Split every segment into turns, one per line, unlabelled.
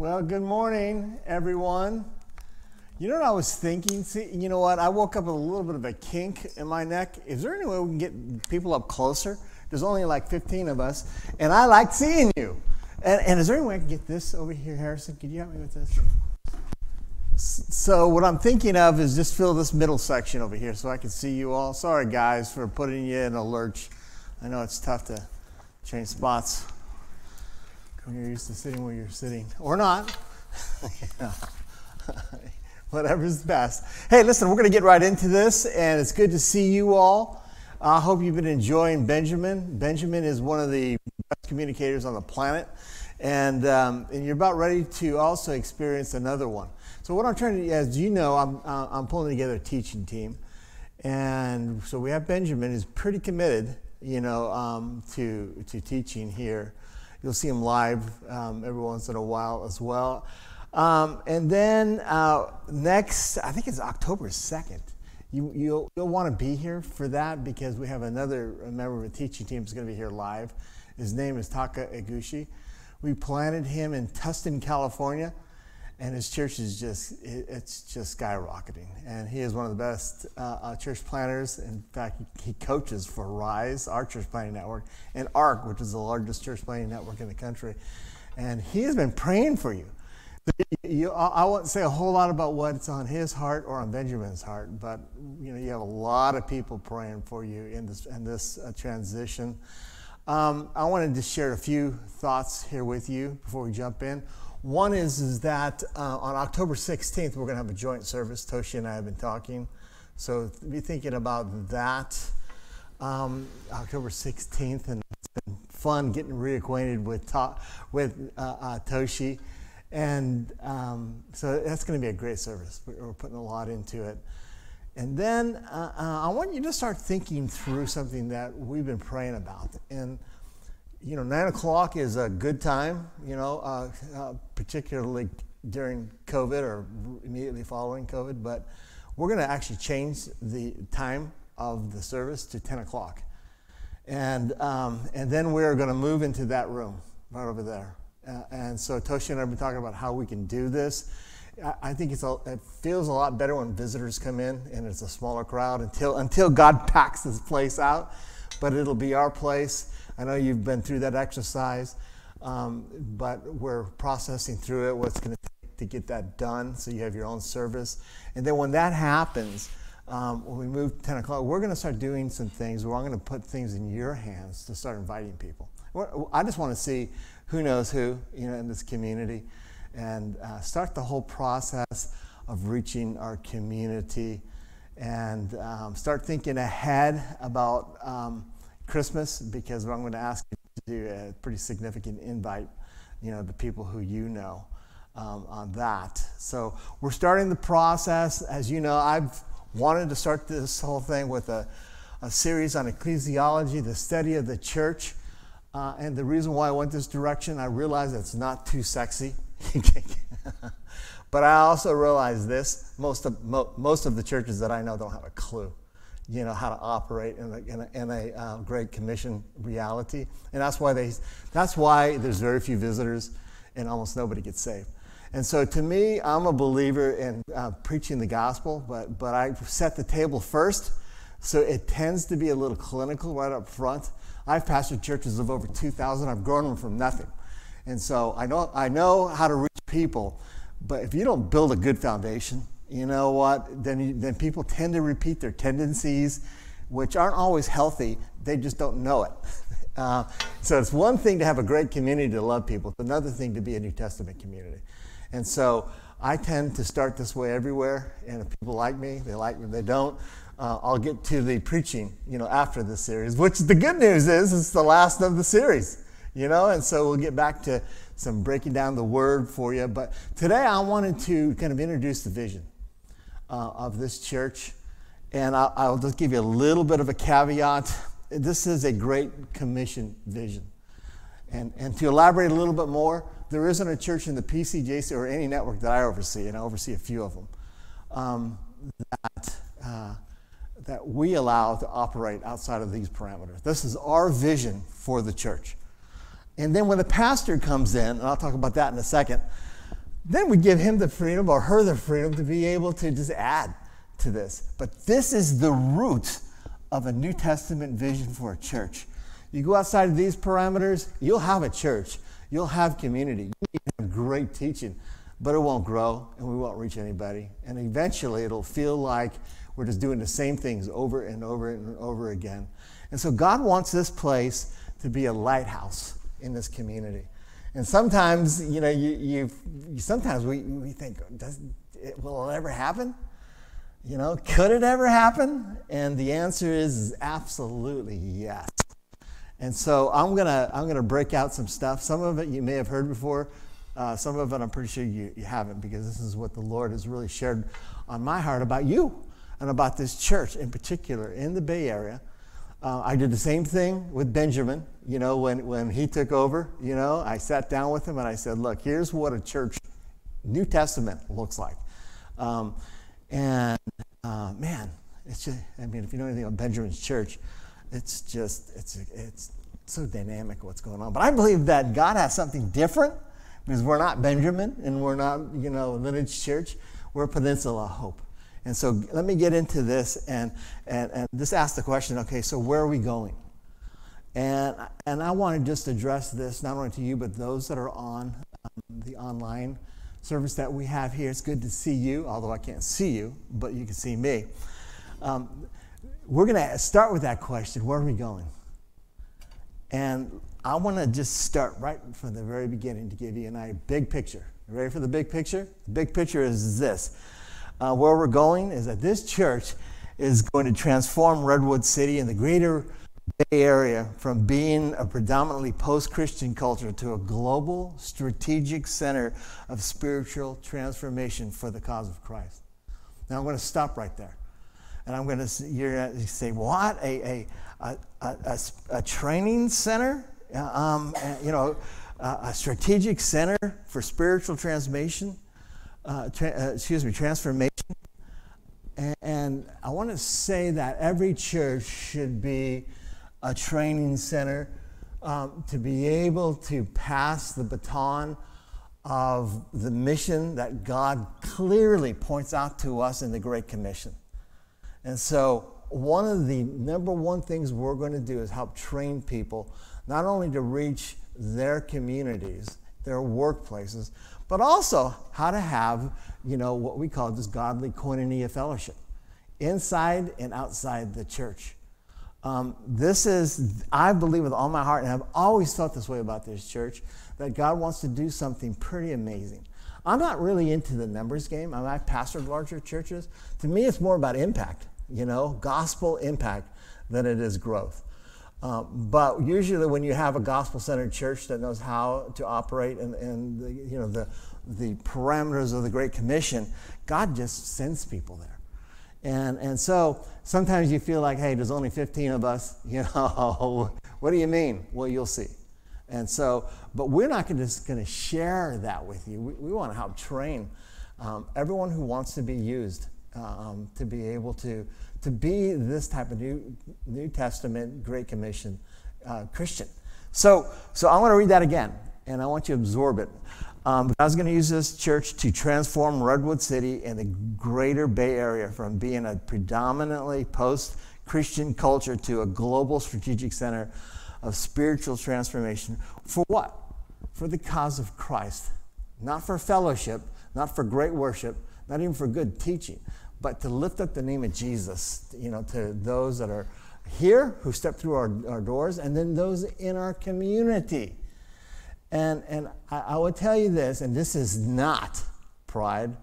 Well, good morning, everyone. You know what I was thinking? See, you know what? I woke up with a little bit of a kink in my neck. Is there any way we can get people up closer? There's only like 15 of us, and I like seeing you. And, and is there any way I can get this over here, Harrison? Could you help me with this? So what I'm thinking of is just fill this middle section over here so I can see you all. Sorry, guys, for putting you in a lurch. I know it's tough to change spots when you're used to sitting where you're sitting, or not. Whatever's best. Hey, listen, we're going to get right into this, and it's good to see you all. I hope you've been enjoying Benjamin. Benjamin is one of the best communicators on the planet, and, um, and you're about ready to also experience another one. So, what I'm trying to, as you know, I'm, uh, I'm pulling together a teaching team, and so we have Benjamin, who's pretty committed, you know, um, to, to teaching here. You'll see him live um, every once in a while as well. Um, and then uh, next, I think it's October 2nd. You, you'll, you'll want to be here for that because we have another member of the teaching team who's going to be here live. His name is Taka Eguchi. We planted him in Tustin, California and his church is just it's just skyrocketing. And he is one of the best uh, uh, church planters. In fact he, coaches for rise our church planting network and arc which is the largest church planting network in the country. And he has been praying for you, you i won't say a whole lot about what's on his heart or on benjamin's heart but you know you have a lot of people praying for you in this in this uh, transition. Um, i wanted to share a few thoughts here with you before we jump in one is, is that uh, on October 16th, we're going to have a joint service. Toshi and I have been talking. So be thinking about that. Um, October 16th, and it's been fun getting reacquainted with, with uh, uh, Toshi. And um, so that's going to be a great service. We're putting a lot into it. And then uh, uh, I want you to start thinking through something that we've been praying about. And you know, nine o'clock is a good time, you know, uh, uh, particularly during COVID or immediately following COVID. But we're going to actually change the time of the service to 10 o'clock. And, um, and then we're going to move into that room right over there. Uh, and so Toshi and I have been talking about how we can do this. I, think it's a, it feels a lot better when visitors come in and it's a smaller crowd until, until God packs this place out. But it'll be our place I know you've been through that exercise, um, but we're processing through it, what's going to take to get that done so you have your own service. And then when that happens, um, when we move 10 o'clock, we're going to start doing some things where I'm going to put things in your hands to start inviting people. I just want to see who knows who, you know, in this community and uh, start the whole process of reaching our community and um, start thinking ahead about um, Christmas because I'm going to ask you to do a pretty significant invite, you know, the people who you know um, on that. So we're starting the process. As you know, I've wanted to start this whole thing with a, a series on ecclesiology, the study of the church. Uh, and the reason why I went this direction, I realize it's not too sexy. but I also realize this most of, mo- most of the churches that I know don't have a clue you know, how to operate in a, in a, in a uh, Great Commission reality. And that's why, they, that's why there's very few visitors and almost nobody gets saved. And so to me, I'm a believer in uh, preaching the gospel, but, but I set the table first. So it tends to be a little clinical right up front. I've pastored churches of over 2,000. I've grown them from nothing. And so I know, I know how to reach people, but if you don't build a good foundation, you know what? Then, then people tend to repeat their tendencies, which aren't always healthy. They just don't know it. Uh, so it's one thing to have a great community to love people. It's another thing to be a New Testament community. And so I tend to start this way everywhere. And if people like me, they like me. They don't, uh, I'll get to the preaching, you know, after the series. Which the good news is, it's the last of the series, you know. And so we'll get back to some breaking down the word for you. But today I wanted to kind of introduce the vision uh, of this church. And I'll, I'll just give you a little bit of a caveat. This is a Great Commission vision. And, and to elaborate a little bit more, there isn't a church in the PCJC or any network that I oversee, and I oversee a few of them, um, that, uh, that we allow to operate outside of these parameters. This is our vision for the church. And then when the pastor comes in, and I'll talk about that in a second, then we give him the freedom or her the freedom to be able to just add to this. But this is the root of a New Testament vision for a church. You go outside of these parameters, you'll have a church, you'll have community, you have great teaching, but it won't grow and we won't reach anybody. And eventually it'll feel like we're just doing the same things over and over and over again. And so God wants this place to be a lighthouse in this community. And sometimes, you know, you, you, sometimes we, we think, does it, will it ever happen? You know, could it ever happen? And the answer is, is absolutely yes. And so I'm gonna I'm gonna break out some stuff. Some of it you may have heard before. Uh, some of it I'm pretty sure you, you haven't because this is what the Lord has really shared on my heart about you and about this church in particular in the Bay Area. Uh, I did the same thing with Benjamin. You know, when, when he took over, you know, I sat down with him and I said, look, here's what a church, New Testament, looks like. Um, and uh, man, it's just, I mean, if you know anything about Benjamin's church, it's just, it's, it's so dynamic what's going on. But I believe that God has something different because we're not Benjamin and we're not, you know, a Lineage Church. We're Peninsula Hope. And so let me get into this and, and, and just ask the question okay, so where are we going? And, and I want to just address this not only to you, but those that are on um, the online service that we have here. It's good to see you, although I can't see you, but you can see me. Um, we're going to start with that question where are we going? And I want to just start right from the very beginning to give you idea, big picture. You ready for the big picture? The big picture is this uh, where we're going is that this church is going to transform Redwood City and the greater Bay Area from being a predominantly post Christian culture to a global strategic center of spiritual transformation for the cause of Christ. Now I'm going to stop right there. And I'm going to say, what? A, a, a, a, training center? Uh, um, you know, a strategic center for spiritual transformation? Uh, uh, excuse me, transformation. And, and I want to say that every church should be a training center um, to be able to pass the baton of the mission that God clearly points out to us in the Great Commission. And so, one of the number one things we're going to do is help train people not only to reach their communities, their workplaces, but also how to have, you know, what we call this godly koinonia fellowship inside and outside the church. Um, this is, I believe with all my heart, and I've always felt this way about this church, that God wants to do something pretty amazing. I'm not really into the numbers game. I mean, I've pastored larger churches. To me, it's more about impact, you know, gospel impact than it is growth. Uh, but usually, when you have a gospel-centered church that knows how to operate and, and the, you know the, the parameters of the Great Commission, God just sends people there. And, and so sometimes you feel like, hey, there's only 15 of us. You know, what do you mean? Well, you'll see. And so, but we're not gonna, just going to share that with you. We, we want to help train um, everyone who wants to be used um, to be able to to be this type of New, New Testament Great Commission uh, Christian. So, so I want to read that again, and I want you to absorb it. Um, God's going to use this church to transform Redwood City and the greater Bay Area from being a predominantly post Christian culture to a global strategic center of spiritual transformation. For what? For the cause of Christ. Not for fellowship, not for great worship, not even for good teaching, but to lift up the name of Jesus, you know, to those that are here who step through our, our doors and then those in our community. And, and I, I would tell you this, and this is not pride,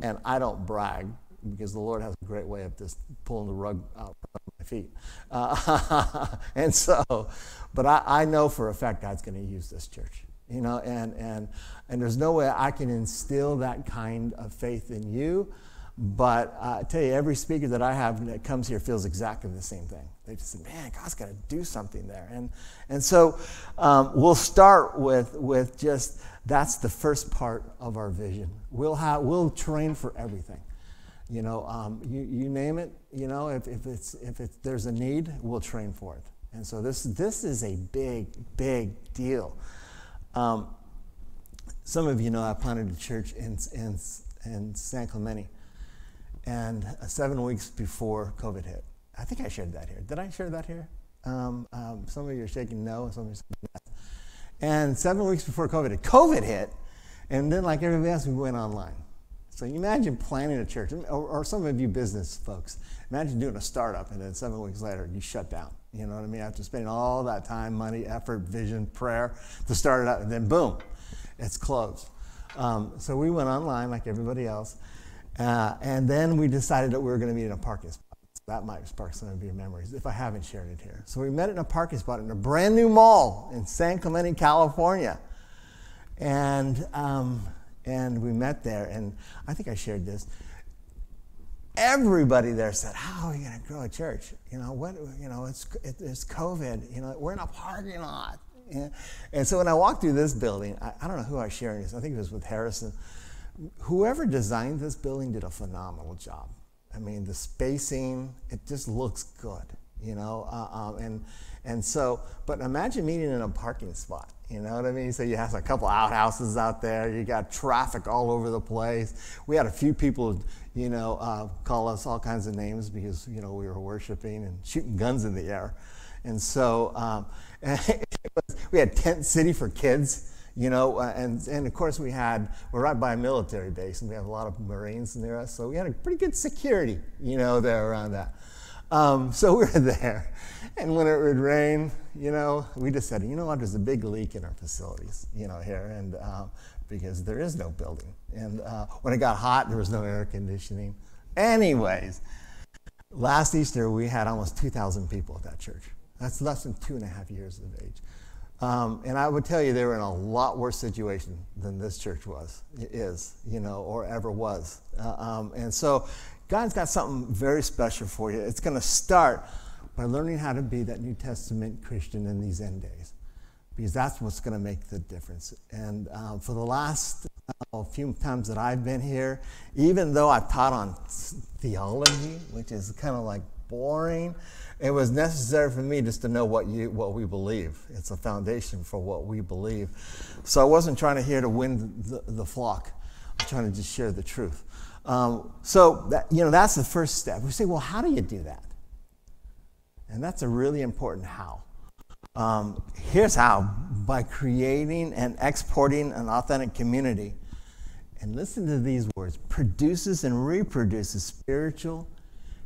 and I don't brag because the Lord has a great way of just pulling the rug out from my feet. Uh, and so, but I, I know for a fact God's going to use this church you know and and and there's no way i can instill that kind of faith in you but I tell you, every speaker that I have that comes here feels exactly the same thing. They just say, man, God's got to do something there. And, and so um, we'll start with, with just that's the first part of our vision. We'll, have, we'll train for everything. You know, um, you, you name it, you know, if, if, it's, if it's, there's a need, we'll train for it. And so this, this is a big, big deal. Um, Some of you know I planted a church in, in, in San Clemente, and uh, seven weeks before COVID hit. I think I shared that here. Did I share that here? Um, um, some of you are shaking no, some of you are shaking yes. And seven weeks before COVID hit, COVID hit, and then like everybody else, we went online. So you imagine planning a church, or, or, some of you business folks, imagine doing a startup and then seven weeks later you shut down. You know what I mean? After spending all that time, money, effort, vision, prayer to start it up, and then boom, it's closed. Um, so we went online like everybody else, uh, and then we decided that we were going to meet in a parking spot. That might spark some of your memories if I haven't shared it here. So we met in a parking spot in a brand new mall in San Clemente, California. And um, and we met there, and I think I shared this. Everybody there said, "How are we going to grow a church? You know what? You know it's it, it's COVID. You know we're in a parking lot." Yeah. And so when I walked through this building, I, I don't know who I was sharing this. I think it was with Harrison. Whoever designed this building did a phenomenal job. I mean, the spacing, it just looks good, you know. Uh, um, and and so, but imagine meeting in a parking spot. You know what I mean? So you have a couple outhouses out there. You got traffic all over the place. We had a few people, you know, uh, call us all kinds of names because you know we were worshiping and shooting guns in the air, and so um, we had tent city for kids. You know, uh, and, and of course we had, we're right by a military base and we have a lot of Marines near us, so we had a pretty good security, you know, there around that. Um, so we were there. And when it would rain, you know, we just said, you know what, there's a big leak in our facilities, you know, here, and uh, because there is no building. And uh, when it got hot, there was no air conditioning. Anyways, last Easter, we had almost 2,000 people at that church. That's less than two and a half years of age. Um, and I would tell you they were in a lot worse situation than this church was, is, you know, or ever was. Uh, um, and so God's got something very special for you. It's going to start by learning how to be that New Testament Christian in these end days, because that's what's going to make the difference. And uh, for the last uh, few times that I've been here, even though I've taught on theology, which is kind of like boring, it was necessary for me just to know what you what we believe. It's a foundation for what we believe. So I wasn't trying to here to win the, the flock. I'm trying to just share the truth. Um, so that, you know that's the first step. We say, well, how do you do that? And that's a really important how. Um, here's how by creating and exporting an authentic community. And listen to these words produces and reproduces spiritual,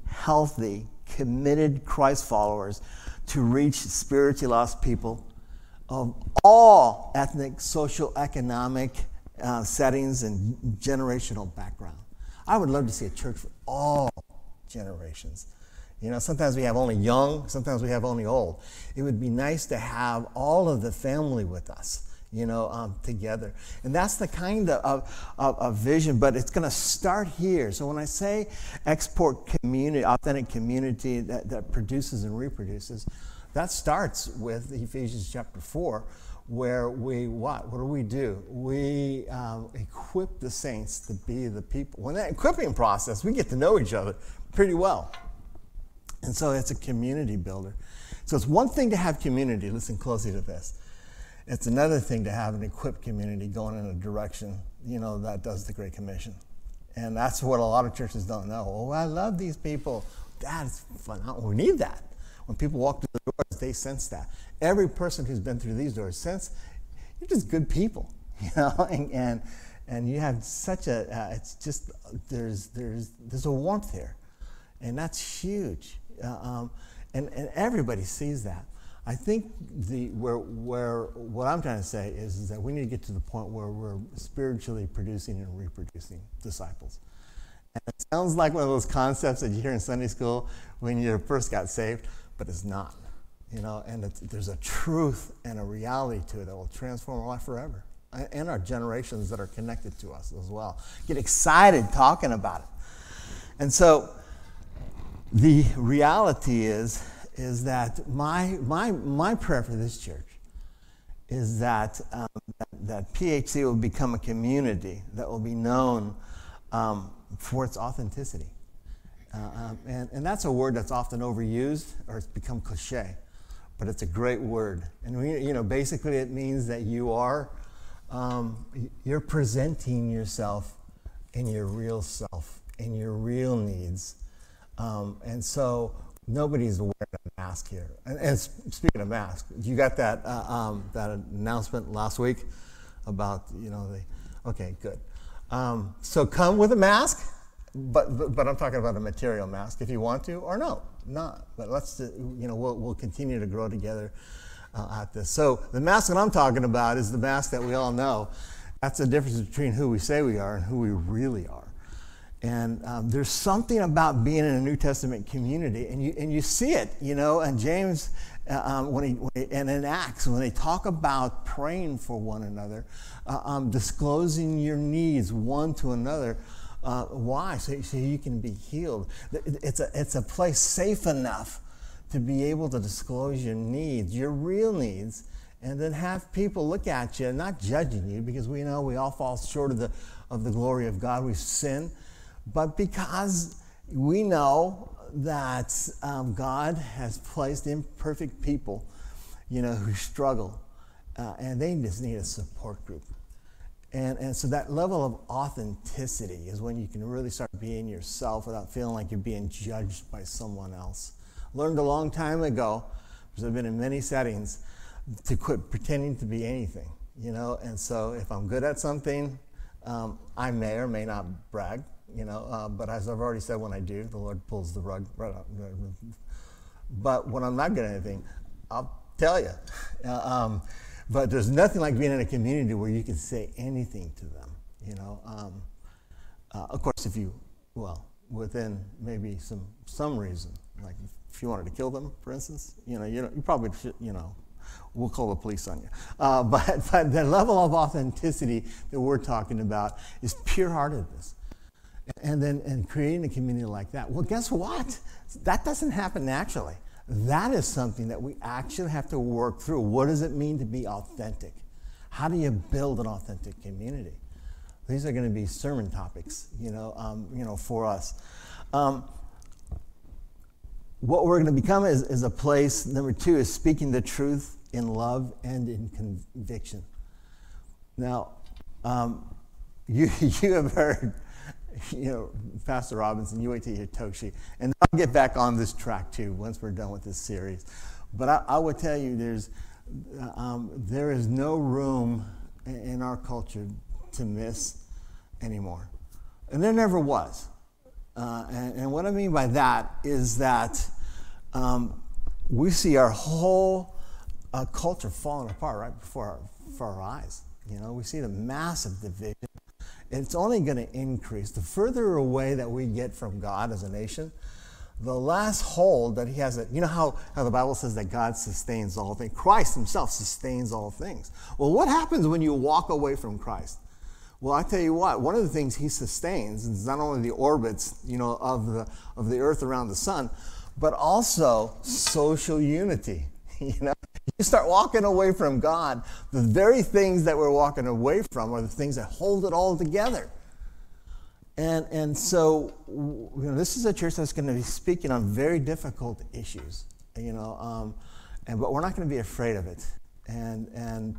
healthy, committed Christ followers to reach spiritually lost people of all ethnic, social, economic uh, settings and generational background. I would love to see a church for all generations. You know, sometimes we have only young, sometimes we have only old. It would be nice to have all of the family with us, you know, um, together. And that's the kind of, of, of vision, but it's going to start here. So when I say export community, authentic community that, that produces and reproduces, that starts with Ephesians chapter 4, where we what? What do we do? We um, equip the saints to be the people. When that equipping process, we get to know each other pretty well. And so it's a community builder. So it's one thing to have community, listen closely to this. It's another thing to have an equipped community going in a direction, you know, that does the Great Commission. And that's what a lot of churches don't know. Oh, I love these people. That's fun. We need that. When people walk through the doors, they sense that. Every person who's been through these doors sense you're just good people, you know, and, and, and you have such a, uh, it's just, there's, there's, there's a warmth here. And that's huge. Uh, um, and, and everybody sees that. I think the, where, where, what I'm trying to say is, is that we need to get to the point where we're spiritually producing and reproducing disciples. And it sounds like one of those concepts that you hear in Sunday school when you first got saved, but it's not. You know, and there's a truth and a reality to it that will transform our life forever and our generations that are connected to us as well. Get excited talking about it. And so the reality is, is that my, my, my prayer for this church is that, um, that, that, PHC will become a community that will be known um, for its authenticity. Uh, um, and, and that's a word that's often overused or it's become cliche, but it's a great word. And we, you know, basically it means that you are um, you're presenting yourself in your real self, in your real needs. Um, and so nobody's wearing a mask here. And, and speaking of masks, you got that, uh, um, that announcement last week about, you know, the, okay, good. Um, so come with a mask, but, but, but, I'm talking about a material mask if you want to, or no, not. But let's, uh, you know, we'll, we'll continue to grow together uh, at this. So the mask that I'm talking about is the mask that we all know. That's the difference between who we say we are and who we really are. And um, there's something about being in a New Testament community, and you, and you see it, you know, and James, uh, um, when, he, when he, and in Acts, when they talk about praying for one another, uh, um, disclosing your needs one to another. Uh, why? So, so you can be healed. It's a, it's a place safe enough to be able to disclose your needs, your real needs, and then have people look at you, not judging you, because we know we all fall short of the, of the glory of God. We sin but because we know that um, God has placed imperfect people, you know, who struggle, uh, and they just need a support group. And, and so that level of authenticity is when you can really start being yourself without feeling like you're being judged by someone else. Learned a long time ago, because I've been in many settings, to quit pretending to be anything, you know. And so if I'm good at something, um, I may or may not brag you know. Uh, but as I've already said, when I do, the Lord pulls the rug right out. But when I'm not at anything, I'll tell you. Uh, um, but there's nothing like being in a community where you can say anything to them, you know. Um, uh, of course, if you, well, within maybe some some reason, like if you wanted to kill them, for instance, you know, you, you probably should, you know, we'll call the police on you. Uh, but, but the level of authenticity that we're talking about is pure heartedness and then and creating a community like that. Well, guess what? That doesn't happen naturally. That is something that we actually have to work through. What does it mean to be authentic? How do you build an authentic community? These are going to be sermon topics, you know, um, you know, for us. Um, what we're going to become is, is a place. Number two is speaking the truth in love and in conviction. Now, um, you you have heard you know, Pastor Robinson, you wait till you hit Toshi. And I'll get back on this track too once we're done with this series. But I, I would tell you there's, um, there is no room in our culture to miss anymore. And there never was. Uh, and, and, what I mean by that is that um, we see our whole uh, culture falling apart right before our, before our eyes. You know, we see the massive division it's only going to increase. The further away that we get from God as a nation, the last hold that He has. A, you know how, how the Bible says that God sustains all things? Christ Himself sustains all things. Well, what happens when you walk away from Christ? Well, I tell you what, one of the things He sustains is not only the orbits, you know, of the, of the earth around the sun, but also social unity. You know, you start walking away from God, the very things that we're walking away from are the things that hold it all together. And, and so, you know, this is a church that's going to be speaking on very difficult issues, you know, um, and, but we're not going to be afraid of it. And, and,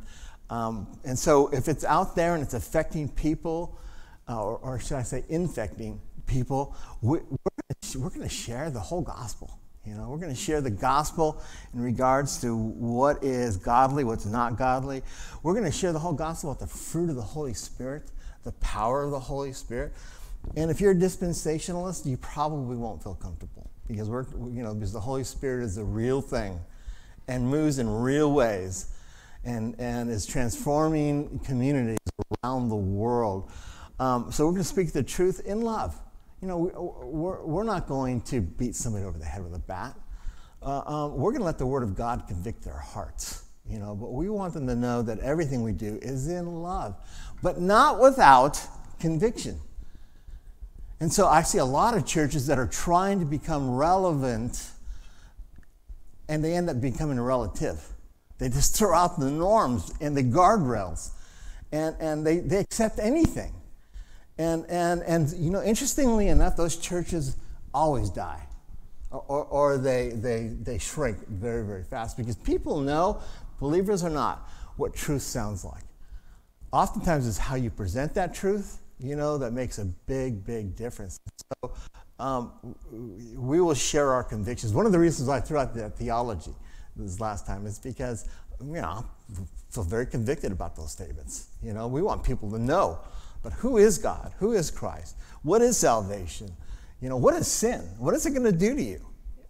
um, and so, if it's out there and it's affecting people, uh, or, or, should I say, infecting people, we, we're going to share the whole gospel. You know, we're going to share the gospel in regards to what is godly, what's not godly. We're going to share the whole gospel about the fruit of the Holy Spirit, the power of the Holy Spirit. And if you're a dispensationalist, you probably won't feel comfortable because we're, you know, because the Holy Spirit is a real thing and moves in real ways and, and is transforming communities around the world. Um, so we're going to speak the truth in love you know, we're, we're not going to beat somebody over the head with a bat. Uh, um, we're going to let the Word of God convict their hearts, you know, but we want them to know that everything we do is in love, but not without conviction. And so I see a lot of churches that are trying to become relevant and they end up becoming relative. They just throw out the norms and the guardrails and, and they, they accept anything. And, and, and you know, interestingly enough, those churches always die. Or, or they, they, they shrink very, very fast because people know, believers or not, what truth sounds like. oftentimes it's how you present that truth, you know, that makes a big, big difference. So um, we will share our convictions. One of the reasons I threw out that theology this last time is because, you know, I feel very convicted about those statements. You know, we want people to know. But who is God? Who is Christ? What is salvation? You know, what is sin? What is it going to do to you?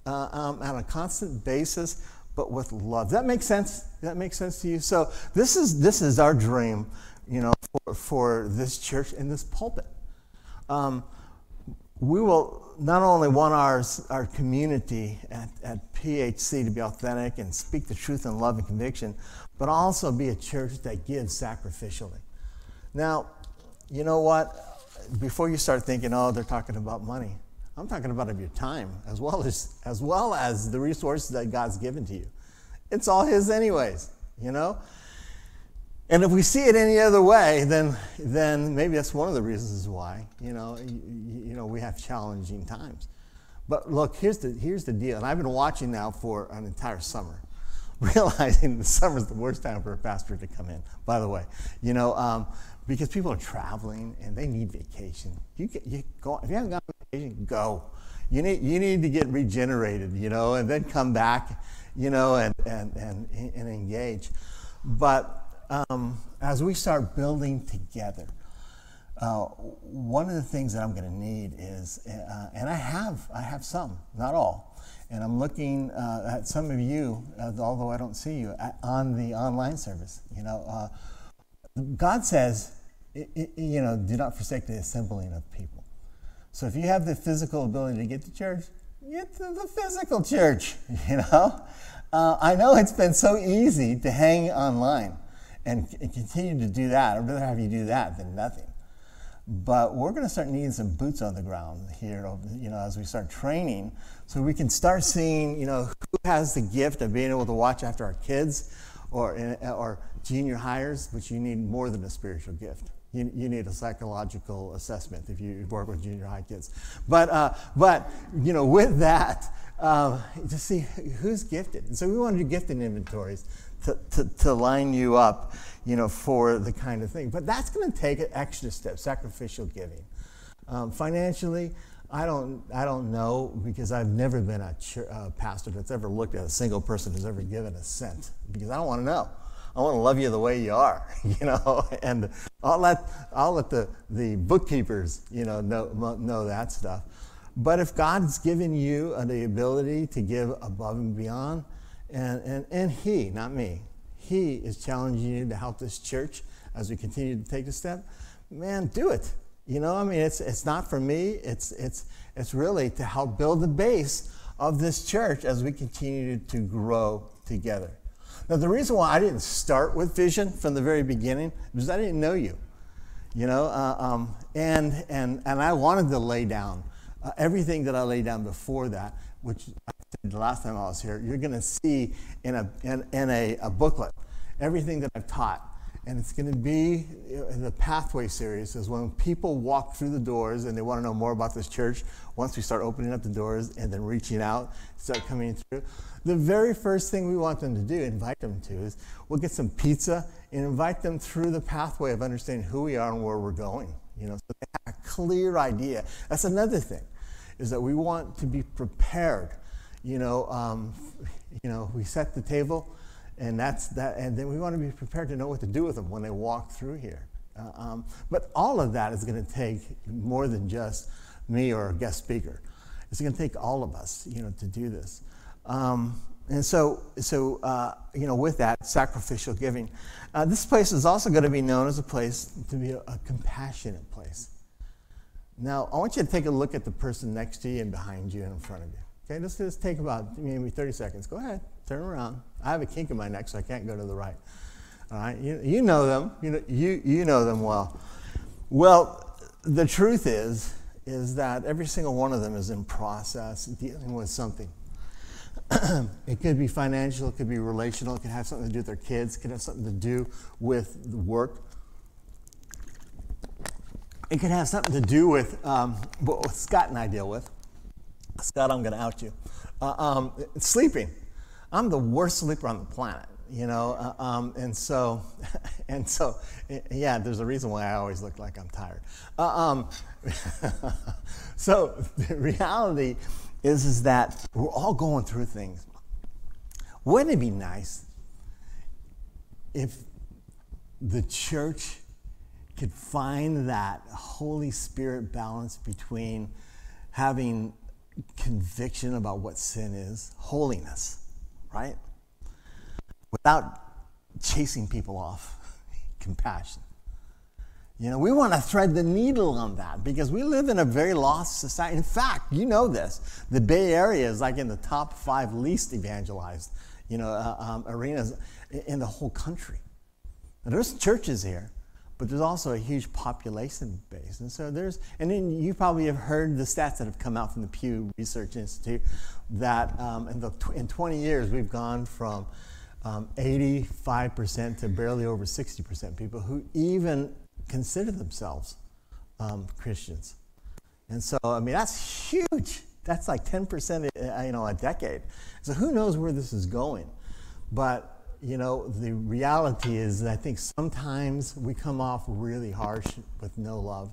Uh, um, on a constant basis, but with love. That make sense? That make sense to you? So this is this is our dream, you know, for, for this church and this pulpit. Um, we will not only want our, our community at, at PHC to be authentic and speak the truth in love and conviction, but also be a church that gives sacrificially. Now, you know what? Before you start thinking, oh, they're talking about money, I'm talking about of your time as well as as well as the resources that God's given to you. It's all His anyways, you know. And if we see it any other way, then, then maybe that's one of the reasons why, you know, you, you, know, we have challenging times. But look, here's the, here's the deal. And I've been watching now for an entire summer, realizing the summer's the worst time for a pastor to come in, by the way. You know, um, because people are traveling and they need vacation. You, get, you go, if you haven't gone on vacation, go. You need, you need to get regenerated, you know, and then come back, you know, and, and, and, and engage. But um, as we start building together, uh, one of the things that I'm going to need is, uh, and I have, I have some, not all, and I'm looking uh, at some of you, uh, although I don't see you, on the online service. You know, uh, God says, you know, do not forsake the assembling of people. So if you have the physical ability to get to church, get to the physical church. You know, uh, I know it's been so easy to hang online and, and continue to do that. I'd rather have you do that than nothing. But we're going to start needing some boots on the ground here, you know, as we start training, so we can start seeing, you know, who has the gift of being able to watch after our kids, or or junior hires, but you need more than a spiritual gift. You, you need a psychological assessment if you work with junior high kids. But uh, but you know, with that, uh, to see who's gifted. And so we want to do gifting inventories to, to, to, line you up, you know, for the kind of thing. But that's going to take an extra step, sacrificial giving. Um, financially, I don't, I don't know because I've never been a uh, pastor that's ever looked at a single person who's ever given a cent because I don't want to know. I want to love you the way you are, you know, and I'll let, I'll let the, the bookkeepers, you know, know, know that stuff. But if God's given you the ability to give above and beyond, and, and, and He, not me, He is challenging you to help this church as we continue to take the step. Man, do it. You know, I mean, it's, it's not for me, it's, it's, it's really to help build the base of this church as we continue to grow together. Now, the reason why I didn't start with vision from the very beginning is I didn't know you. You know, uh, um, and, and, and I wanted to lay down uh, everything that I laid down before that, which I the last time I was here, you're going to see in, a, in, in a, a, booklet everything that I've taught. And it's going to be in the Pathway series, is when people walk through the doors and they want to know more about this church. Once we start opening up the doors and then reaching out, start coming through. The very first thing we want them to do, invite them to, is we'll get some pizza and invite them through the pathway of understanding who we are and where we're going. You know, so they have a clear idea. That's another thing, is that we want to be prepared you know, um, you know, we set the table, and that's that. And then we want to be prepared to know what to do with them when they walk through here. Uh, um, but all of that is going to take more than just me or a guest speaker. It's going to take all of us, you know, to do this. Um, and so, so uh, you know, with that sacrificial giving, uh, this place is also going to be known as a place to be a, a compassionate place. Now, I want you to take a look at the person next to you and behind you and in front of you. Okay, let's just take about maybe 30 seconds. Go ahead, turn around. I have a kink in my neck, so I can't go to the right. All right, you, you know them. You know, you, you know them well. Well, the truth is, is that every single one of them is in process dealing with something. it could be financial, it could be relational, it could have something to do with their kids, it could have something to do with work. It could have something to do with um, what Scott and I deal with. Scott, I'm going to out you. Uh, um, sleeping. I'm the worst sleeper on the planet, you know, uh, um, and so, And so, yeah, there's a reason why I always look like I'm tired. Uh, um, so the reality is, is that we're all going through things. Wouldn't it be nice if the church could find that Holy Spirit balance between having conviction about what sin is, holiness, right? Without chasing people off, compassion. You know, we want to thread the needle on that because we live in a very lost society. In fact, you know this. The Bay Area is like in the top five least evangelized, you know, uh, um, arenas in the whole country. And there's churches here, but there's also a huge population base. And so there's, and then you probably have heard the stats that have come out from the Pew Research Institute that um, in, the, in 20 years we've gone from um, 85% to barely over 60% people who even consider themselves um, Christians. And so, I mean, that's huge. That's like 10%, uh, you know, a decade. So who knows where this is going? But you know, the reality is that I think sometimes we come off really harsh with no love.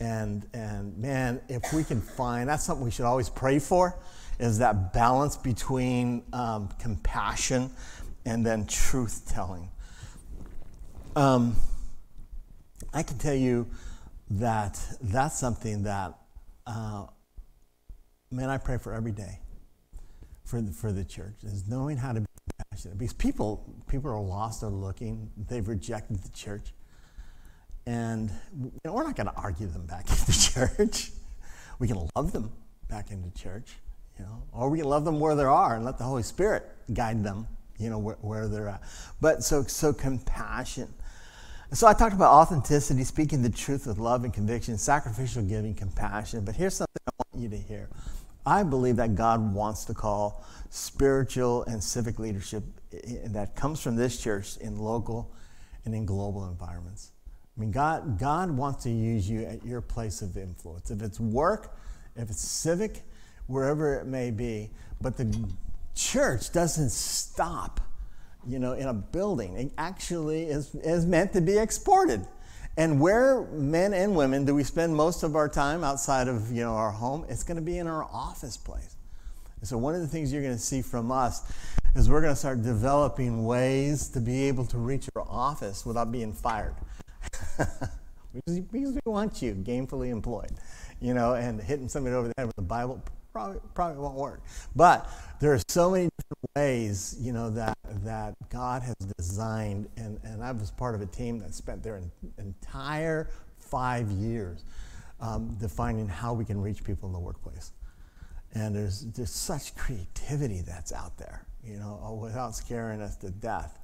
And, and man, if we can find, that's something we should always pray for, is that balance between um, compassion and then truth telling. Um, I can tell you that that's something that, uh, man, I pray for every day for the, for the church, is knowing how to be compassionate. Because people, people are lost, they're looking, they've rejected the church. And you know, we're not going to argue them back into church. We can love them back into church, you know, or we can love them where they are and let the Holy Spirit guide them, you know, where, where they're at. But so, so compassion. So I talked about authenticity, speaking the truth with love and conviction, sacrificial giving, compassion. But here's something I want you to hear. I believe that God wants to call spiritual and civic leadership eh, eh, that comes from this church in local and in global environments. I mean, God, God wants to use you at your place of influence. If it's work, if it's civic, wherever it may be. But the church doesn't stop, you know, in a building. It actually is, is meant to be exported. And where men and women do we spend most of our time outside of you know our home? It's going to be in our office place. And so one of the things you're going to see from us is we're going to start developing ways to be able to reach your office without being fired. because we want you gainfully employed, you know, and hitting somebody over the head with the Bible probably, probably won't work. But there are so many different ways, you know, that, that God has designed. And, and I was part of a team that spent their entire five years um, defining how we can reach people in the workplace. And there's, there's such creativity that's out there, you know, without scaring us to death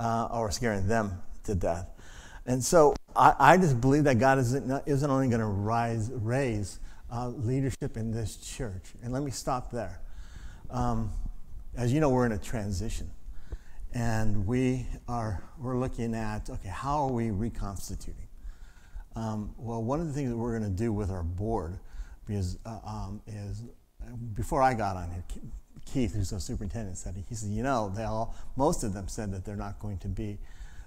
uh, or scaring them to death. And so I, I just believe that God isn't, isn't only going to raise uh, leadership in this church. And let me stop there. Um, as you know, we're in a transition. And we are we're looking at, okay, how are we reconstituting? Um, well, one of the things that we're going to do with our board because, uh, um, is before I got on here, Keith, who's the superintendent, said, he said, you know, they all, most of them said that they're not going to be,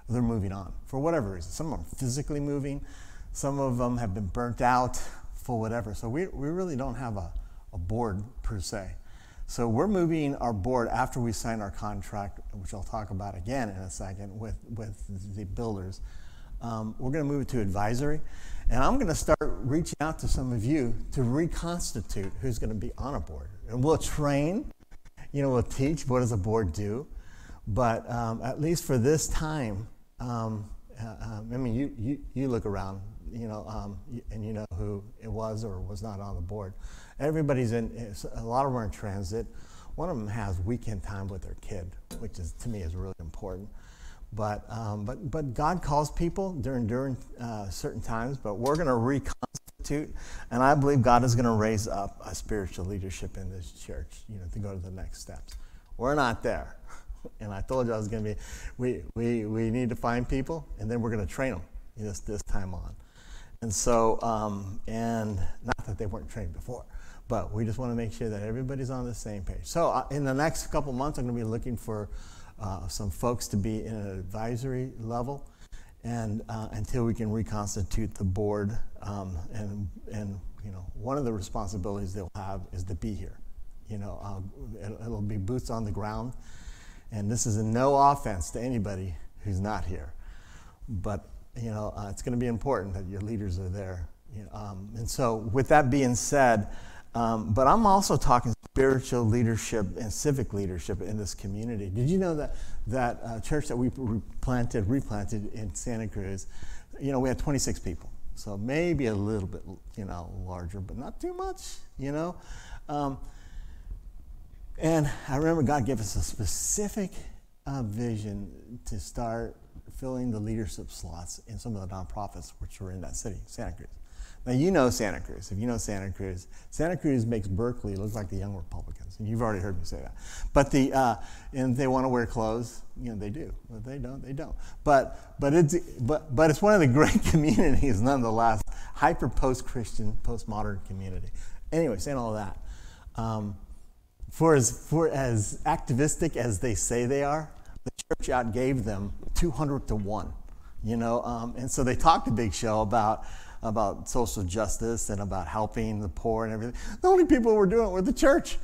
they're moving on for whatever reason. Some of them physically moving, some of them have been burnt out, for whatever. So we, we really don't have a, a board per se. So we're moving our board after we sign our contract, which I'll talk about again in a second with, with the builders. Um, we're going to move it to advisory. And I'm going to start reaching out to some of you to reconstitute who's going to be on a board. And we'll train, you know, we'll teach what does a board do. But um, at least for this time, um, uh, um, I mean, you, you, you look around you know, um, and you know who it was or was not on the board. Everybody's in, a lot of them are in transit. One of them has weekend time with their kid, which is to me is really important. But, um, but, but God calls people during, during uh, certain times, but we're going to reconstitute, and I believe God is going to raise up a spiritual leadership in this church, you know, to go to the next steps. We're not there. And I told you I was going to be, we, we, we need to find people, and then we're going to train them this, this time on. And so, um, and not that they weren't trained before, but we just want to make sure that everybody's on the same page. So, uh, in the next couple months, I'm going to be looking for uh, some folks to be in an advisory level, and uh, until we can reconstitute the board. Um, and and you know, one of the responsibilities they'll have is to be here. You know, it'll, it'll be boots on the ground, and this is no offense to anybody who's not here, but you know, uh, it's going to be important that your leaders are there. You know, um, and so, with that being said, um, but I'm also talking spiritual leadership and civic leadership in this community. Did you know that that uh, church that we replanted, replanted in Santa Cruz, you know, we had 26 people. So maybe a little bit, you know, larger, but not too much, you know. Um, and I remember God gave us a specific uh, vision to start filling the leadership slots in some of the nonprofits which were in that city, Santa Cruz. Now, you know Santa Cruz. If you know Santa Cruz, Santa Cruz makes Berkeley look like the young Republicans. And you've already heard me say that. But the, uh, and they want to wear clothes, you know, they do. But they don't, they don't. But, but, it's, but, but it's one of the great communities, nonetheless, hyper post Christian, postmodern community. Anyway, saying all that, um, for, as, for as activistic as they say they are, the church outgave them 200 to 1. You know, um, and so they talked to Big Show about about social justice and about helping the poor and everything. The only people who were doing it were the church.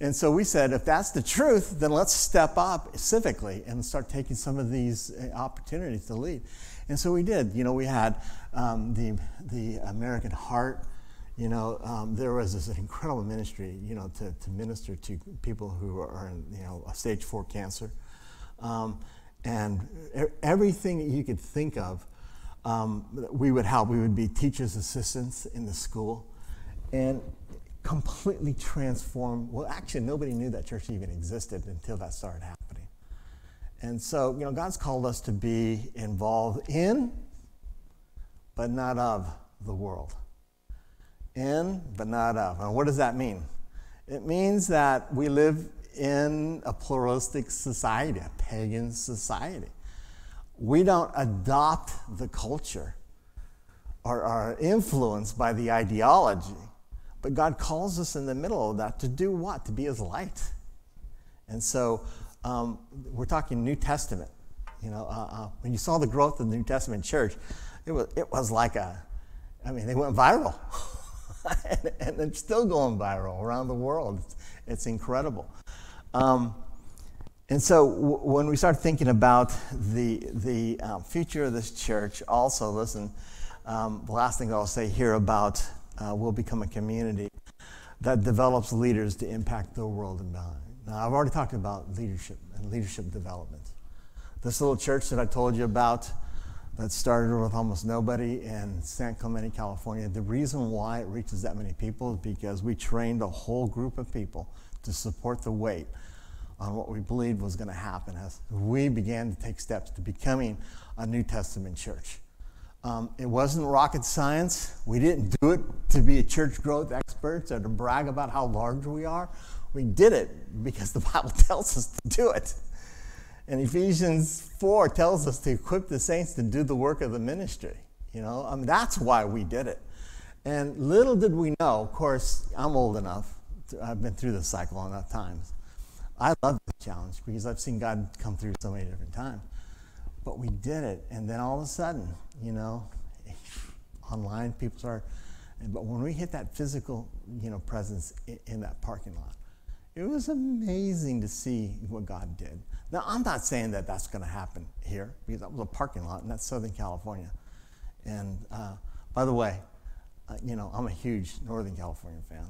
And so we said, if that's the truth, then let's step up civically and start taking some of these uh, opportunities to lead. And so we did. You know, we had um, the, the American Heart. You know, um, there was this incredible ministry, you know, to, to minister to people who are in, you know, stage four cancer. Um, and everything that you could think of um, we would help. We would be teachers' assistants in the school and completely transform. Well, actually, nobody knew that church even existed until that started happening. And so, you know, God's called us to be involved in, but not of the world. In, but not of. And what does that mean? It means that we live in a pluralistic society, a pagan society we don't adopt the culture or are influenced by the ideology. But God calls us in the middle of that to do what? To be His light. And so um, we're talking New Testament. You know, uh, uh, when you saw the growth of the New Testament church, it was, it was like a, I mean, they went viral. and, and, they're still going viral around the world. It's, it's incredible. Um, and so when we start thinking about the, the um, future of this church, also listen, um, the last thing I'll say here about uh, we'll become a community that develops leaders to impact the world and beyond. Now, I've already talked about leadership and leadership development. This little church that I told you about that started with almost nobody in San Clemente, California, the reason why it reaches that many people is because we trained a whole group of people to support the weight on what we believed was going to happen as we began to take steps to becoming a New Testament church. Um, it wasn't rocket science. We didn't do it to be a church growth experts or to brag about how large we are. We did it because the Bible tells us to do it. And Ephesians 4 tells us to equip the saints to do the work of the ministry. You know, I mean, that's why we did it. And little did we know, of course, I'm old enough, I've been through this cycle enough times I love the challenge because I've seen God come through so many different times. But we did it, and then all of a sudden, you know, online people are. But when we hit that physical, you know, presence in, in that parking lot, it was amazing to see what God did. Now, I'm not saying that that's going to happen here because that was a parking lot, and that's Southern California. And uh, by the way, uh, you know, I'm a huge Northern California fan.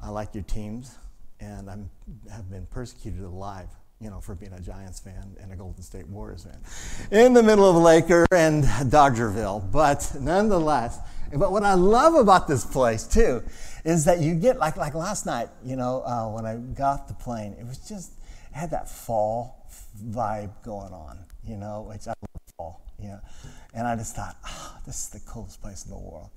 I like your teams and I have been persecuted alive, you know, for being a Giants fan and a Golden State Warriors fan, in the middle of Laker and Dodgerville. But nonetheless, but what I love about this place too is that you get like like last night, you know, uh, when I got the plane, it was just it had that fall vibe going on, you know, which I love fall, you know, and I just thought, oh, this is the coolest place in the world.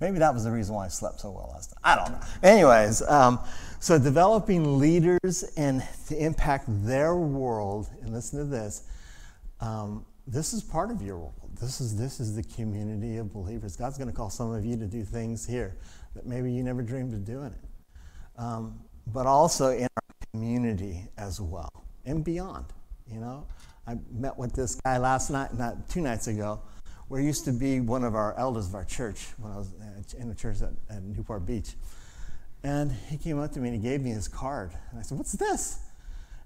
Maybe that was the reason why I slept so well last night. I don't know. Anyways, um, so developing leaders and to impact their world, and listen to this, um, this is part of your world. This is, this is the community of believers. God's going to call some of you to do things here that maybe you never dreamed of doing it. Um, but also in our community as well and beyond. You know, I met with this guy last night, not two nights ago, where he used to be one of our elders of our church when I was in the church at, at Newport Beach. And he came up to me and he gave me his card. And I said, What's this?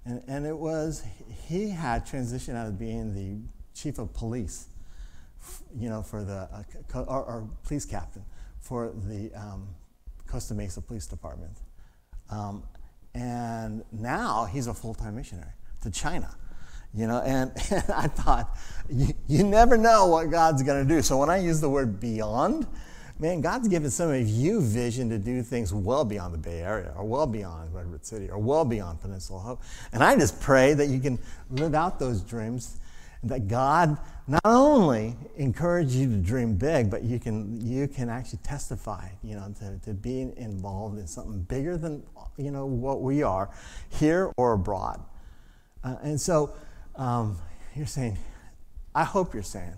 And, and it was, he had transitioned out of being the chief of police, you know, for the, uh, or, or, police captain for the um, Costa Mesa Police Department. Um, and now he's a full time missionary to China. You know, and, and I thought, you, you never know what God's going to do. So when I use the word beyond, man, God's given some of you vision to do things well beyond the Bay Area or well beyond Redwood City or well beyond Peninsula Hope. And I just pray that you can live out those dreams, that God not only encourage you to dream big, but you can, you can actually testify, you know, to, to being involved in something bigger than, you know, what we are here or abroad. Uh, and so um, you're saying, I hope you're saying,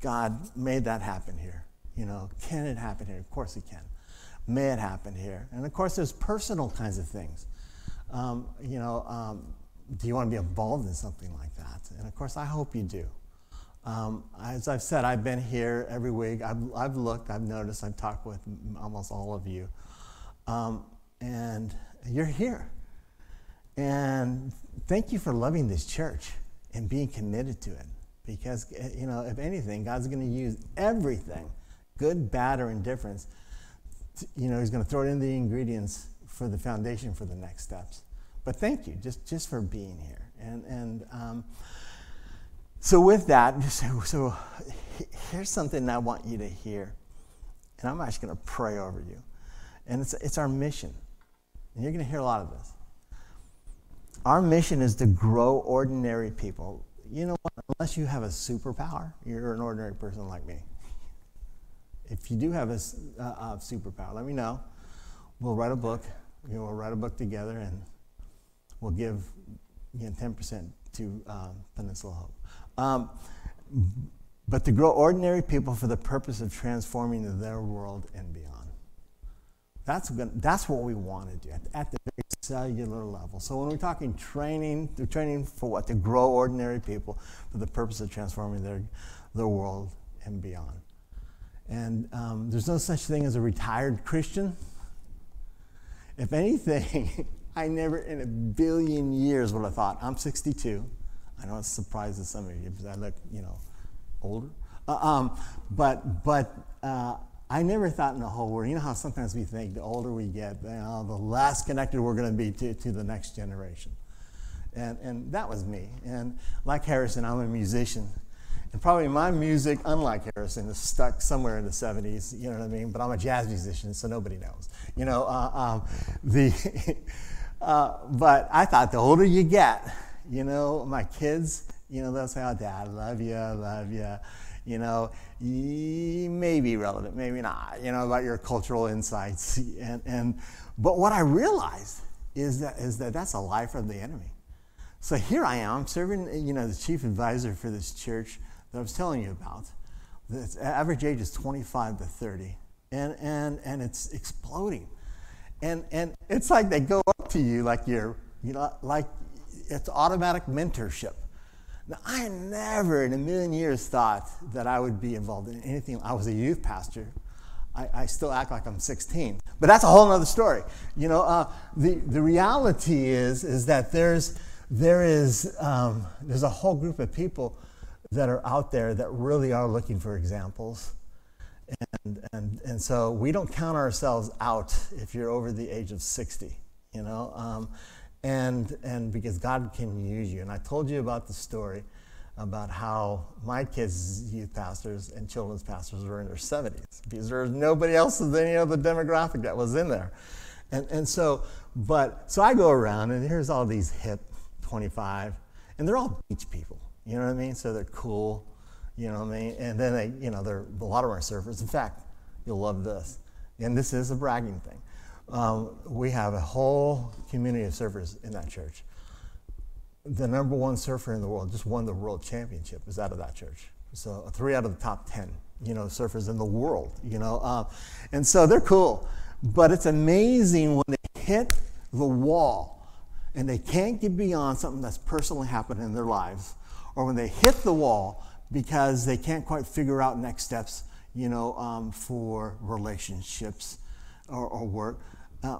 God made that happen here. You know, can it happen here? Of course it can. May it happen here? And of course, there's personal kinds of things. Um, you know, um, do you want to be involved in something like that? And of course, I hope you do. Um, as I've said, I've been here every week. I've, I've looked, I've noticed, I've talked with almost all of you. Um, and you're here. And thank you for loving this church and being committed to it. Because, eh, you know, if anything, God's going to use everything good, bad, or indifference, you know, he's going to throw it in the ingredients for the foundation for the next steps. But thank you just, just for being here. And, and um, so, with that, so, so here's something I want you to hear. And I'm actually going to pray over you. And it's, it's our mission. And you're going to hear a lot of this. Our mission is to grow ordinary people. You know what? Unless you have a superpower, you're an ordinary person like me. If you do have a, a superpower, let me know. We'll write a book. You know, we'll write a book together and we'll give you know, 10% to um, Peninsula Hope. Um, but to grow ordinary people for the purpose of transforming their world and beyond. That's, that's what we want to do at, at the very cellular level. So when we're talking training, the training for what? To grow ordinary people for the purpose of transforming their, their world and beyond. And um, there's no such thing as a retired Christian. If anything, I never in a billion years would have thought, I'm 62. I know it surprises some of you because I look, you know, older. Uh, um, but but uh, I never thought in the whole world, you know how sometimes we think the older we get, you know, the less connected we're going to be to, to the next generation. And, and that was me. And like Harrison, I'm a musician. And probably my music, unlike Harrison, is stuck somewhere in the 70s, you know what I mean? But I'm a jazz musician, so nobody knows. You know, uh, um, the, uh, but I thought the older you get, you know, my kids, you know, they'll say, oh, Dad, I love you, I love you. You know, you may be relevant, maybe not, you know, about your cultural insights. And, and, but what I realized is that, is that that's a lie from the enemy. So here I am, serving, you know, the chief advisor for this church that I was telling you about. The average age is 25 to 30, and, and, and it's exploding. And, and it's like they go up to you like you're, you know, like it's automatic mentorship. Now, I never in a million years thought that I would be involved in anything. I was a youth pastor. I, I still act like I'm 16. But that's a whole other story. You know, uh, the, the reality is, is that there's, there is, um, there's a whole group of people that are out there that really are looking for examples. And, and, and so we don't count ourselves out if you're over the age of 60, you know, um, and, and because God can use you. And I told you about the story about how my kids, youth pastors and children's pastors, were in their 70s because there was nobody else of any other demographic that was in there. And, and so, but, so I go around and here's all these hip 25, and they're all beach people. You know what I mean? So they're cool. You know what I mean? And then they, you know, they're a lot of our surfers. In fact, you'll love this. And this is a bragging thing. Um, we have a whole community of surfers in that church. The number one surfer in the world just won the world championship. Is out of that church. So three out of the top ten, you know, surfers in the world. You know, uh, and so they're cool. But it's amazing when they hit the wall and they can't get beyond something that's personally happened in their lives, or when they hit the wall because they can't quite figure out next steps, you know, um, for relationships or, or work, uh,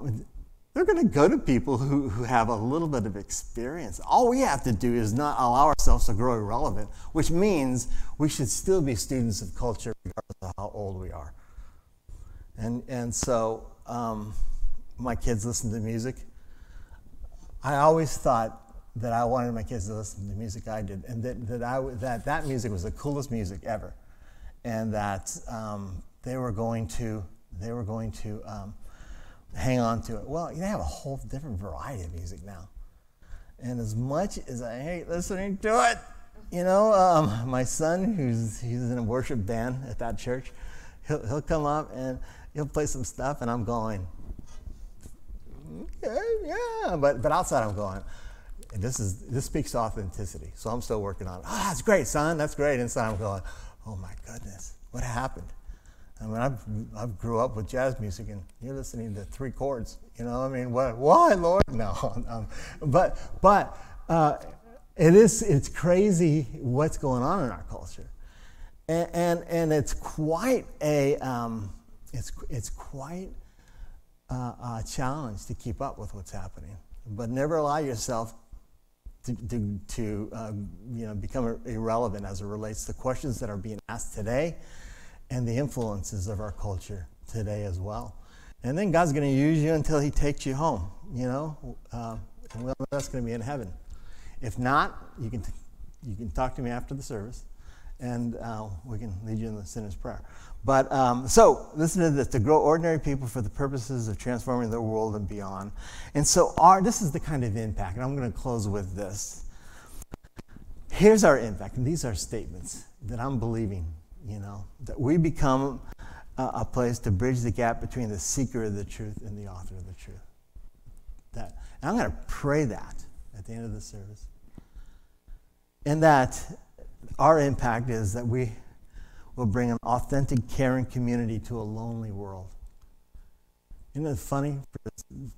they're going to go to people who, who have a little bit of experience. All we have to do is not allow ourselves to grow irrelevant, which means we should still be students of culture regardless of how old we are. And, and so um, my kids listen to music. I always thought that I wanted my kids to listen to the music I did, and that that, I, that, that music was the coolest music ever, and that um, they were going to they were going to um, hang on to it. Well, you have a whole different variety of music now, and as much as I hate listening to it, you know, um, my son, who's he's in a worship band at that church, he'll he'll come up and he'll play some stuff, and I'm going, okay, yeah, but but outside I'm going and this is this speaks to authenticity. So I'm still working on it. Oh, that's great, son. That's great. Inside I'm going, oh my goodness, what happened? I mean, I've, I've grew up with jazz music, and you're listening to three chords. You know, I mean, what? Why, Lord? No, um, but but uh, it is it's crazy what's going on in our culture, and and, and it's quite a um, it's it's quite a, a challenge to keep up with what's happening. But never allow yourself to, to, to uh, you know, become irrelevant as it relates to questions that are being asked today and the influences of our culture today as well. And then God's going to use you until He takes you home, you know, uh, and well, that's going to be in heaven. If not, you can, t- you can talk to me after the service and uh, we can lead you in the sinner's prayer. But um, so, listen to this to grow ordinary people for the purposes of transforming the world and beyond. And so, our, this is the kind of impact, and I'm going to close with this. Here's our impact, and these are statements that I'm believing, you know, that we become a, a place to bridge the gap between the seeker of the truth and the author of the truth. That, and I'm going to pray that at the end of the service. And that our impact is that we will bring an authentic, caring community to a lonely world. Isn't it funny?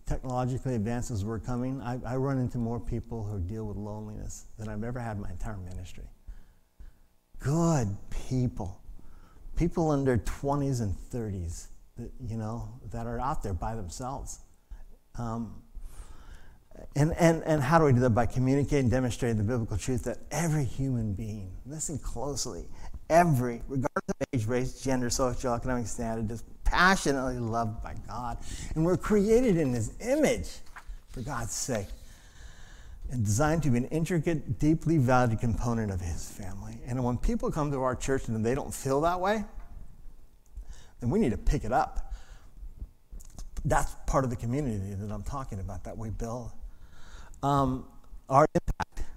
Technologically advanced as we're coming, I, I run into more people who deal with loneliness than I've ever had in my entire ministry. Good people. People in their 20s and 30s, that, you know, that are out there by themselves. Um, and, and, and how do we do that? By communicating, demonstrating the biblical truth that every human being, listen closely, every, regardless of age, race, gender, social, economic status, is passionately loved by God. And we're created in His image, for God's sake, and designed to be an intricate, deeply valued component of His family. And when people come to our church and they don't feel that way, then we need to pick it up. That's part of the community that I'm talking about that we build. Um, our impact.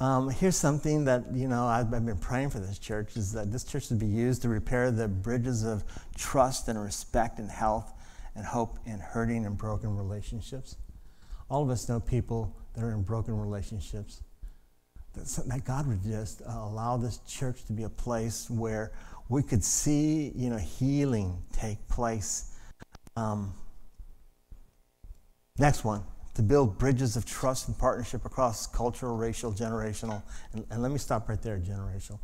Um, here's something that you know I've, I've, been praying for this church is that this church would be used to repair the bridges of trust and respect and health and hope in hurting and broken relationships. All of us know people that are in broken relationships. That, God would just uh, allow this church to be a place where we could see you know healing take place. Um, next one to build bridges of trust and partnership across cultural, racial, generational. And, and let me stop right there, generational.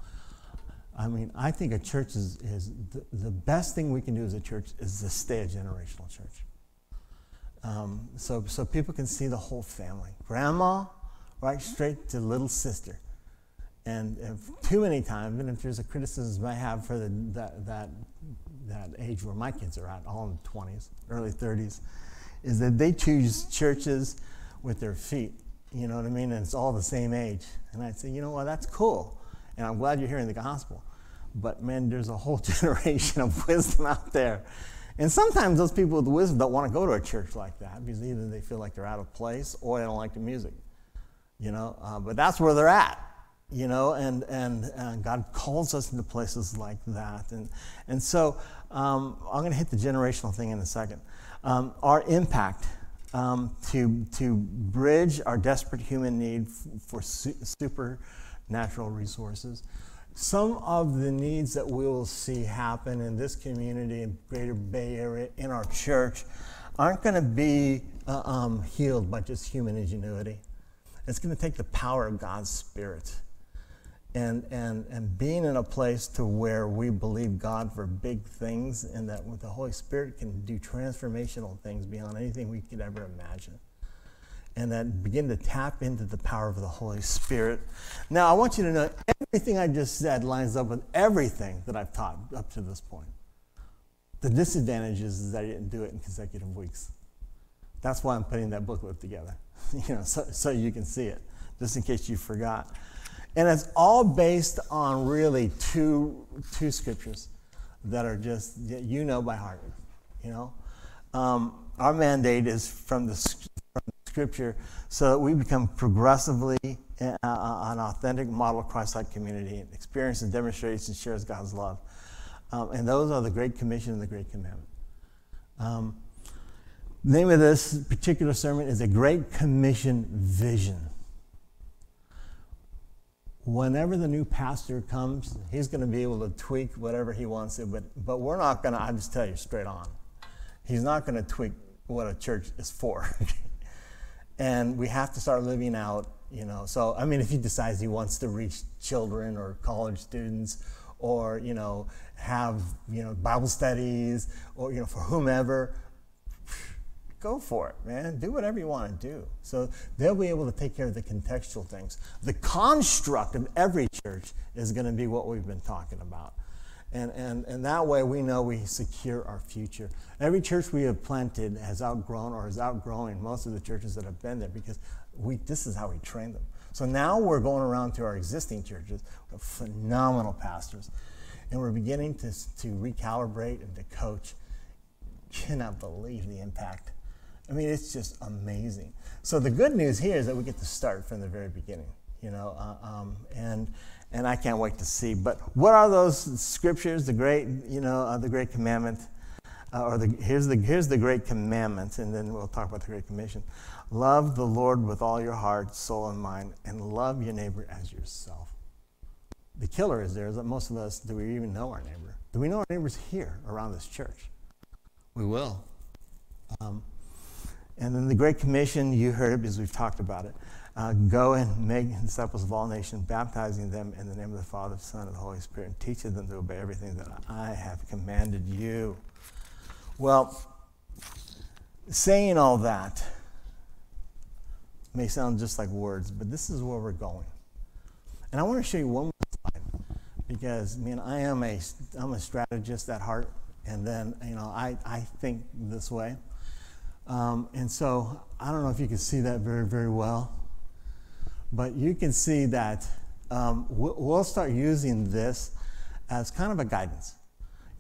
I mean, I think a church is, is the, the, best thing we can do as a church is to stay a generational church. Um, so, so people can see the whole family. Grandma, right straight to little sister. And too many times, and if there's a criticism I have for the, that, that, that age where my kids are at, all in the 20s, early 30s, is that they choose churches with their feet. You know what I mean? And it's all the same age. And I'd say, you know what, that's cool. And I'm glad you're hearing the gospel. But man, there's a whole generation of wisdom out there. And sometimes those people with wisdom don't want to go to a church like that because either they feel like they're out of place or they don't like the music. You know, uh, but that's where they're at. You know, and, and, and God calls us into places like that. And, and so um, I'm going to hit the generational thing in a second um, our impact um, to, to bridge our desperate human need for su- supernatural resources. Some of the needs that we will see happen in this community in Greater Bay Area, in our church, aren't going to be uh, um, healed by just human ingenuity. It's going to take the power of God's Spirit. And, and, and being in a place to where we believe God for big things and that the Holy Spirit can do transformational things beyond anything we could ever imagine. And that begin to tap into the power of the Holy Spirit. Now, I want you to know everything I just said lines up with everything that I've taught up to this point. The disadvantage is, is that I didn't do it in consecutive weeks. That's why I'm putting that booklet together, you know, so, so you can see it, just in case you forgot. And it's all based on really two, two scriptures that are just, you know by heart, you know. Um, our mandate is from the scripture so that we become progressively uh, uh an authentic model of Christ-like community and experience and demonstrates and shares God's love. Um, and those are the Great Commission and the Great Commandment. Um, the name of this particular sermon is a Great Commission Vision whenever the new pastor comes, he's going to be able to tweak whatever he wants to, but, but we're not going to, I just tell you straight on, he's not going to tweak what a church is for. and we have to start living out, you know. So, I mean, if he decides he wants to reach children or college students or, you know, have, you know, Bible studies or, you know, for whomever, go for it, man. Do whatever you want to do. So they'll be able to take care of the contextual things. The construct of every church is going to be what we've been talking about. And, and, and that way we know we secure our future. Every church we have planted has outgrown or is outgrowing most of the churches that have been there because we, this is how we train them. So now we're going around to our existing churches with phenomenal pastors. And we're beginning to, to recalibrate and to coach. Cannot believe the impact I mean, it's just amazing. So the good news here is that we get to start from the very beginning, you know, uh, um, and and I can't wait to see. But what are those scriptures? The great, you know, uh, the great commandment, uh, or the here's the here's the great commandment, and then we'll talk about the great commission. Love the Lord with all your heart, soul, and mind, and love your neighbor as yourself. The killer is there is that most of us do we even know our neighbor? Do we know our neighbors here around this church? We will. Um, and then the Great Commission, you heard it because we've talked about it. Uh, go and make disciples of all nations, baptizing them in the name of the Father, Son, and the Holy Spirit, and teaching them to obey everything that I have commanded you. Well, saying all that may sound just like words, but this is where we're going. And I want to show you one more slide because, I mean, I am a, I'm a strategist at heart, and then, you know, I, I think this way. Um, and so I don't know if you can see that very, very well, but you can see that um, we'll start using this as kind of a guidance.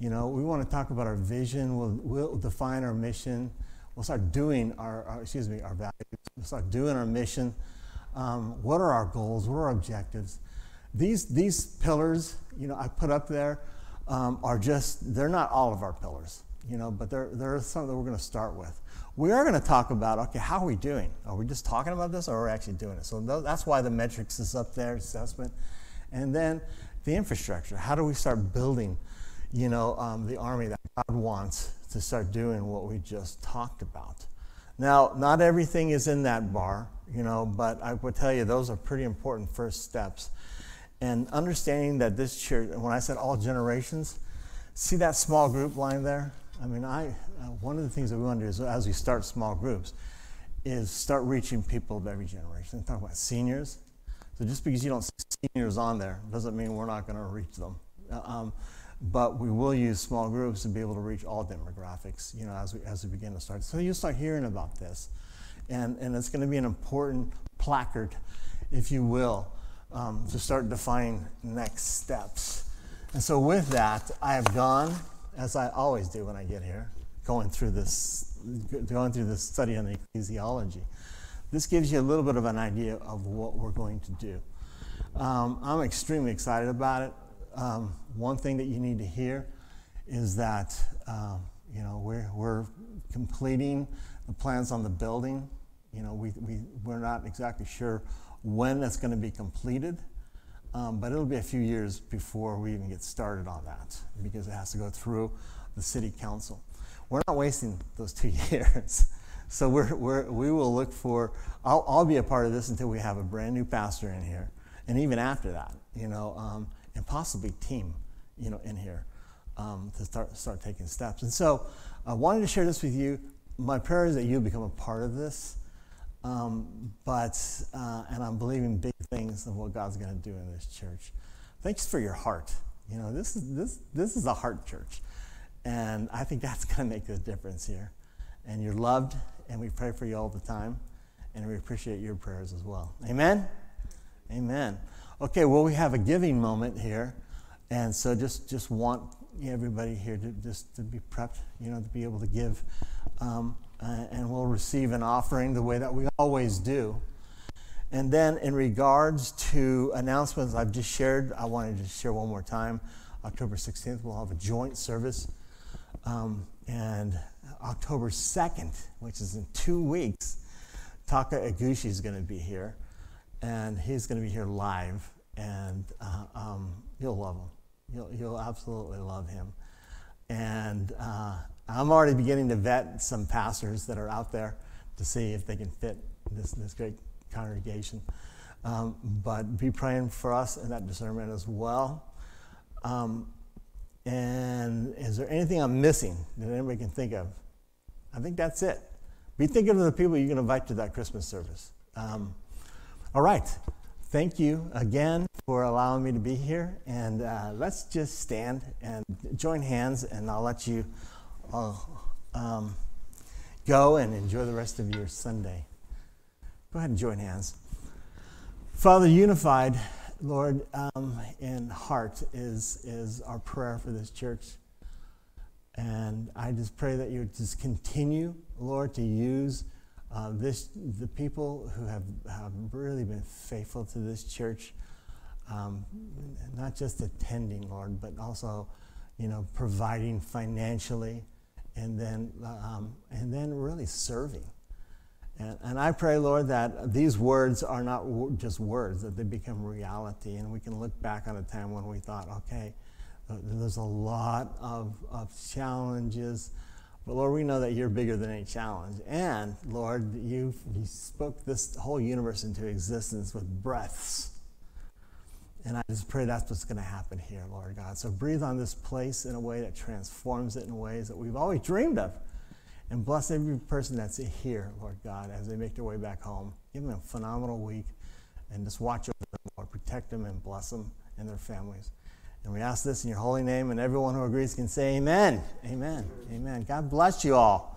You know, we want to talk about our vision, we'll, we'll define our mission, we'll start doing our, our, excuse me, our values, we'll start doing our mission. Um, what are our goals? What are our objectives? These, these pillars, you know, I put up there um, are just, they're not all of our pillars, you know, but there are some that we're going to start with we are going to talk about okay, how are we doing? Are we just talking about this or are we actually doing it? So that's why the metrics is up there, assessment. And then the infrastructure. How do we start building, you know, um, the army that God wants to start doing what we just talked about? Now, not everything is in that bar, you know, but I would tell you those are pretty important first steps. And understanding that this church, when I said all generations, see that small group line there? I mean, I, uh, one of the things that we want to do is as we start small groups, is start reaching people of every generation. Talk about seniors. So just because you don't see seniors on there doesn't mean we're not going to reach them. Uh, um, but we will use small groups to be able to reach all demographics, you know, as we, as we begin to start. So you'll start hearing about this. And, and it's going to be an important placard, if you will, um, to start defining next steps. And so with that, I have gone as I always do when I get here, going through this, going through this study on the ecclesiology. This gives you a little bit of an idea of what we're going to do. Um, I'm extremely excited about it. Um, one thing that you need to hear is that um, you know we're, we're completing the plans on the building. You know we, we, we're not exactly sure when that's going to be completed. Um, but it'll be a few years before we even get started on that because it has to go through the city council. we're not wasting those two years. so we're, we're, we will look for, I'll, I'll be a part of this until we have a brand new pastor in here. And even after that, you know, um, and possibly team, you know, in here um, to start, start taking steps. And so I wanted to share this with you. My prayer is that you become a part of this. Um, but, uh, and I'm believing big things of what God's going to do in this church. Thanks for your heart. You know, this is, this, this is a heart church. And I think that's going to make the difference here. And you're loved, and we pray for you all the time. And we appreciate your prayers as well. Amen? Amen. Okay, well, we have a giving moment here. And so just, just want everybody here to just to be prepped, you know, to be able to give. Um, uh, and we'll receive an offering the way that we always do. And then, in regards to announcements I've just shared, I wanted to share one more time. October 16th, we'll have a joint service. Um, and October 2nd, which is in two weeks, Taka Iguchi is going to be here. And he's going to be here live. And uh, um, you'll love him. You'll, you'll absolutely love him. And uh, I'm already beginning to vet some pastors that are out there to see if they can fit this, this great congregation. Um, but be praying for us in that discernment as well. Um, and is there anything I'm missing that anybody can think of? I think that's it. Be thinking of the people you can invite to that Christmas service. Um, all right. Thank you again for allowing me to be here. And uh, let's just stand and join hands, and I'll let you um, go and enjoy the rest of your Sunday. Go ahead and join hands. Father, unified, Lord, um, in heart is, is our prayer for this church. And I just pray that you just continue, Lord, to use uh, this, the people who have, have really been faithful to this church, um, not just attending, Lord, but also, you know, providing financially, and then, um, and then really serving. And, and I pray, Lord, that these words are not just words, that they become reality. And we can look back on a time when we thought, okay, there's a lot of, of challenges, but Lord, we know that you're bigger than any challenge. And Lord, you, you spoke this whole universe into existence with breaths. And I just pray that's what's going to happen here, Lord God. So breathe on this place in a way that transforms it in ways that we've always dreamed of. And bless every person that's here, Lord God, as they make their way back home. Give them a phenomenal week and just watch over them, Lord. Protect them and bless them and their families. And we ask this in your holy name, and everyone who agrees can say amen. Amen. Amen. God bless you all.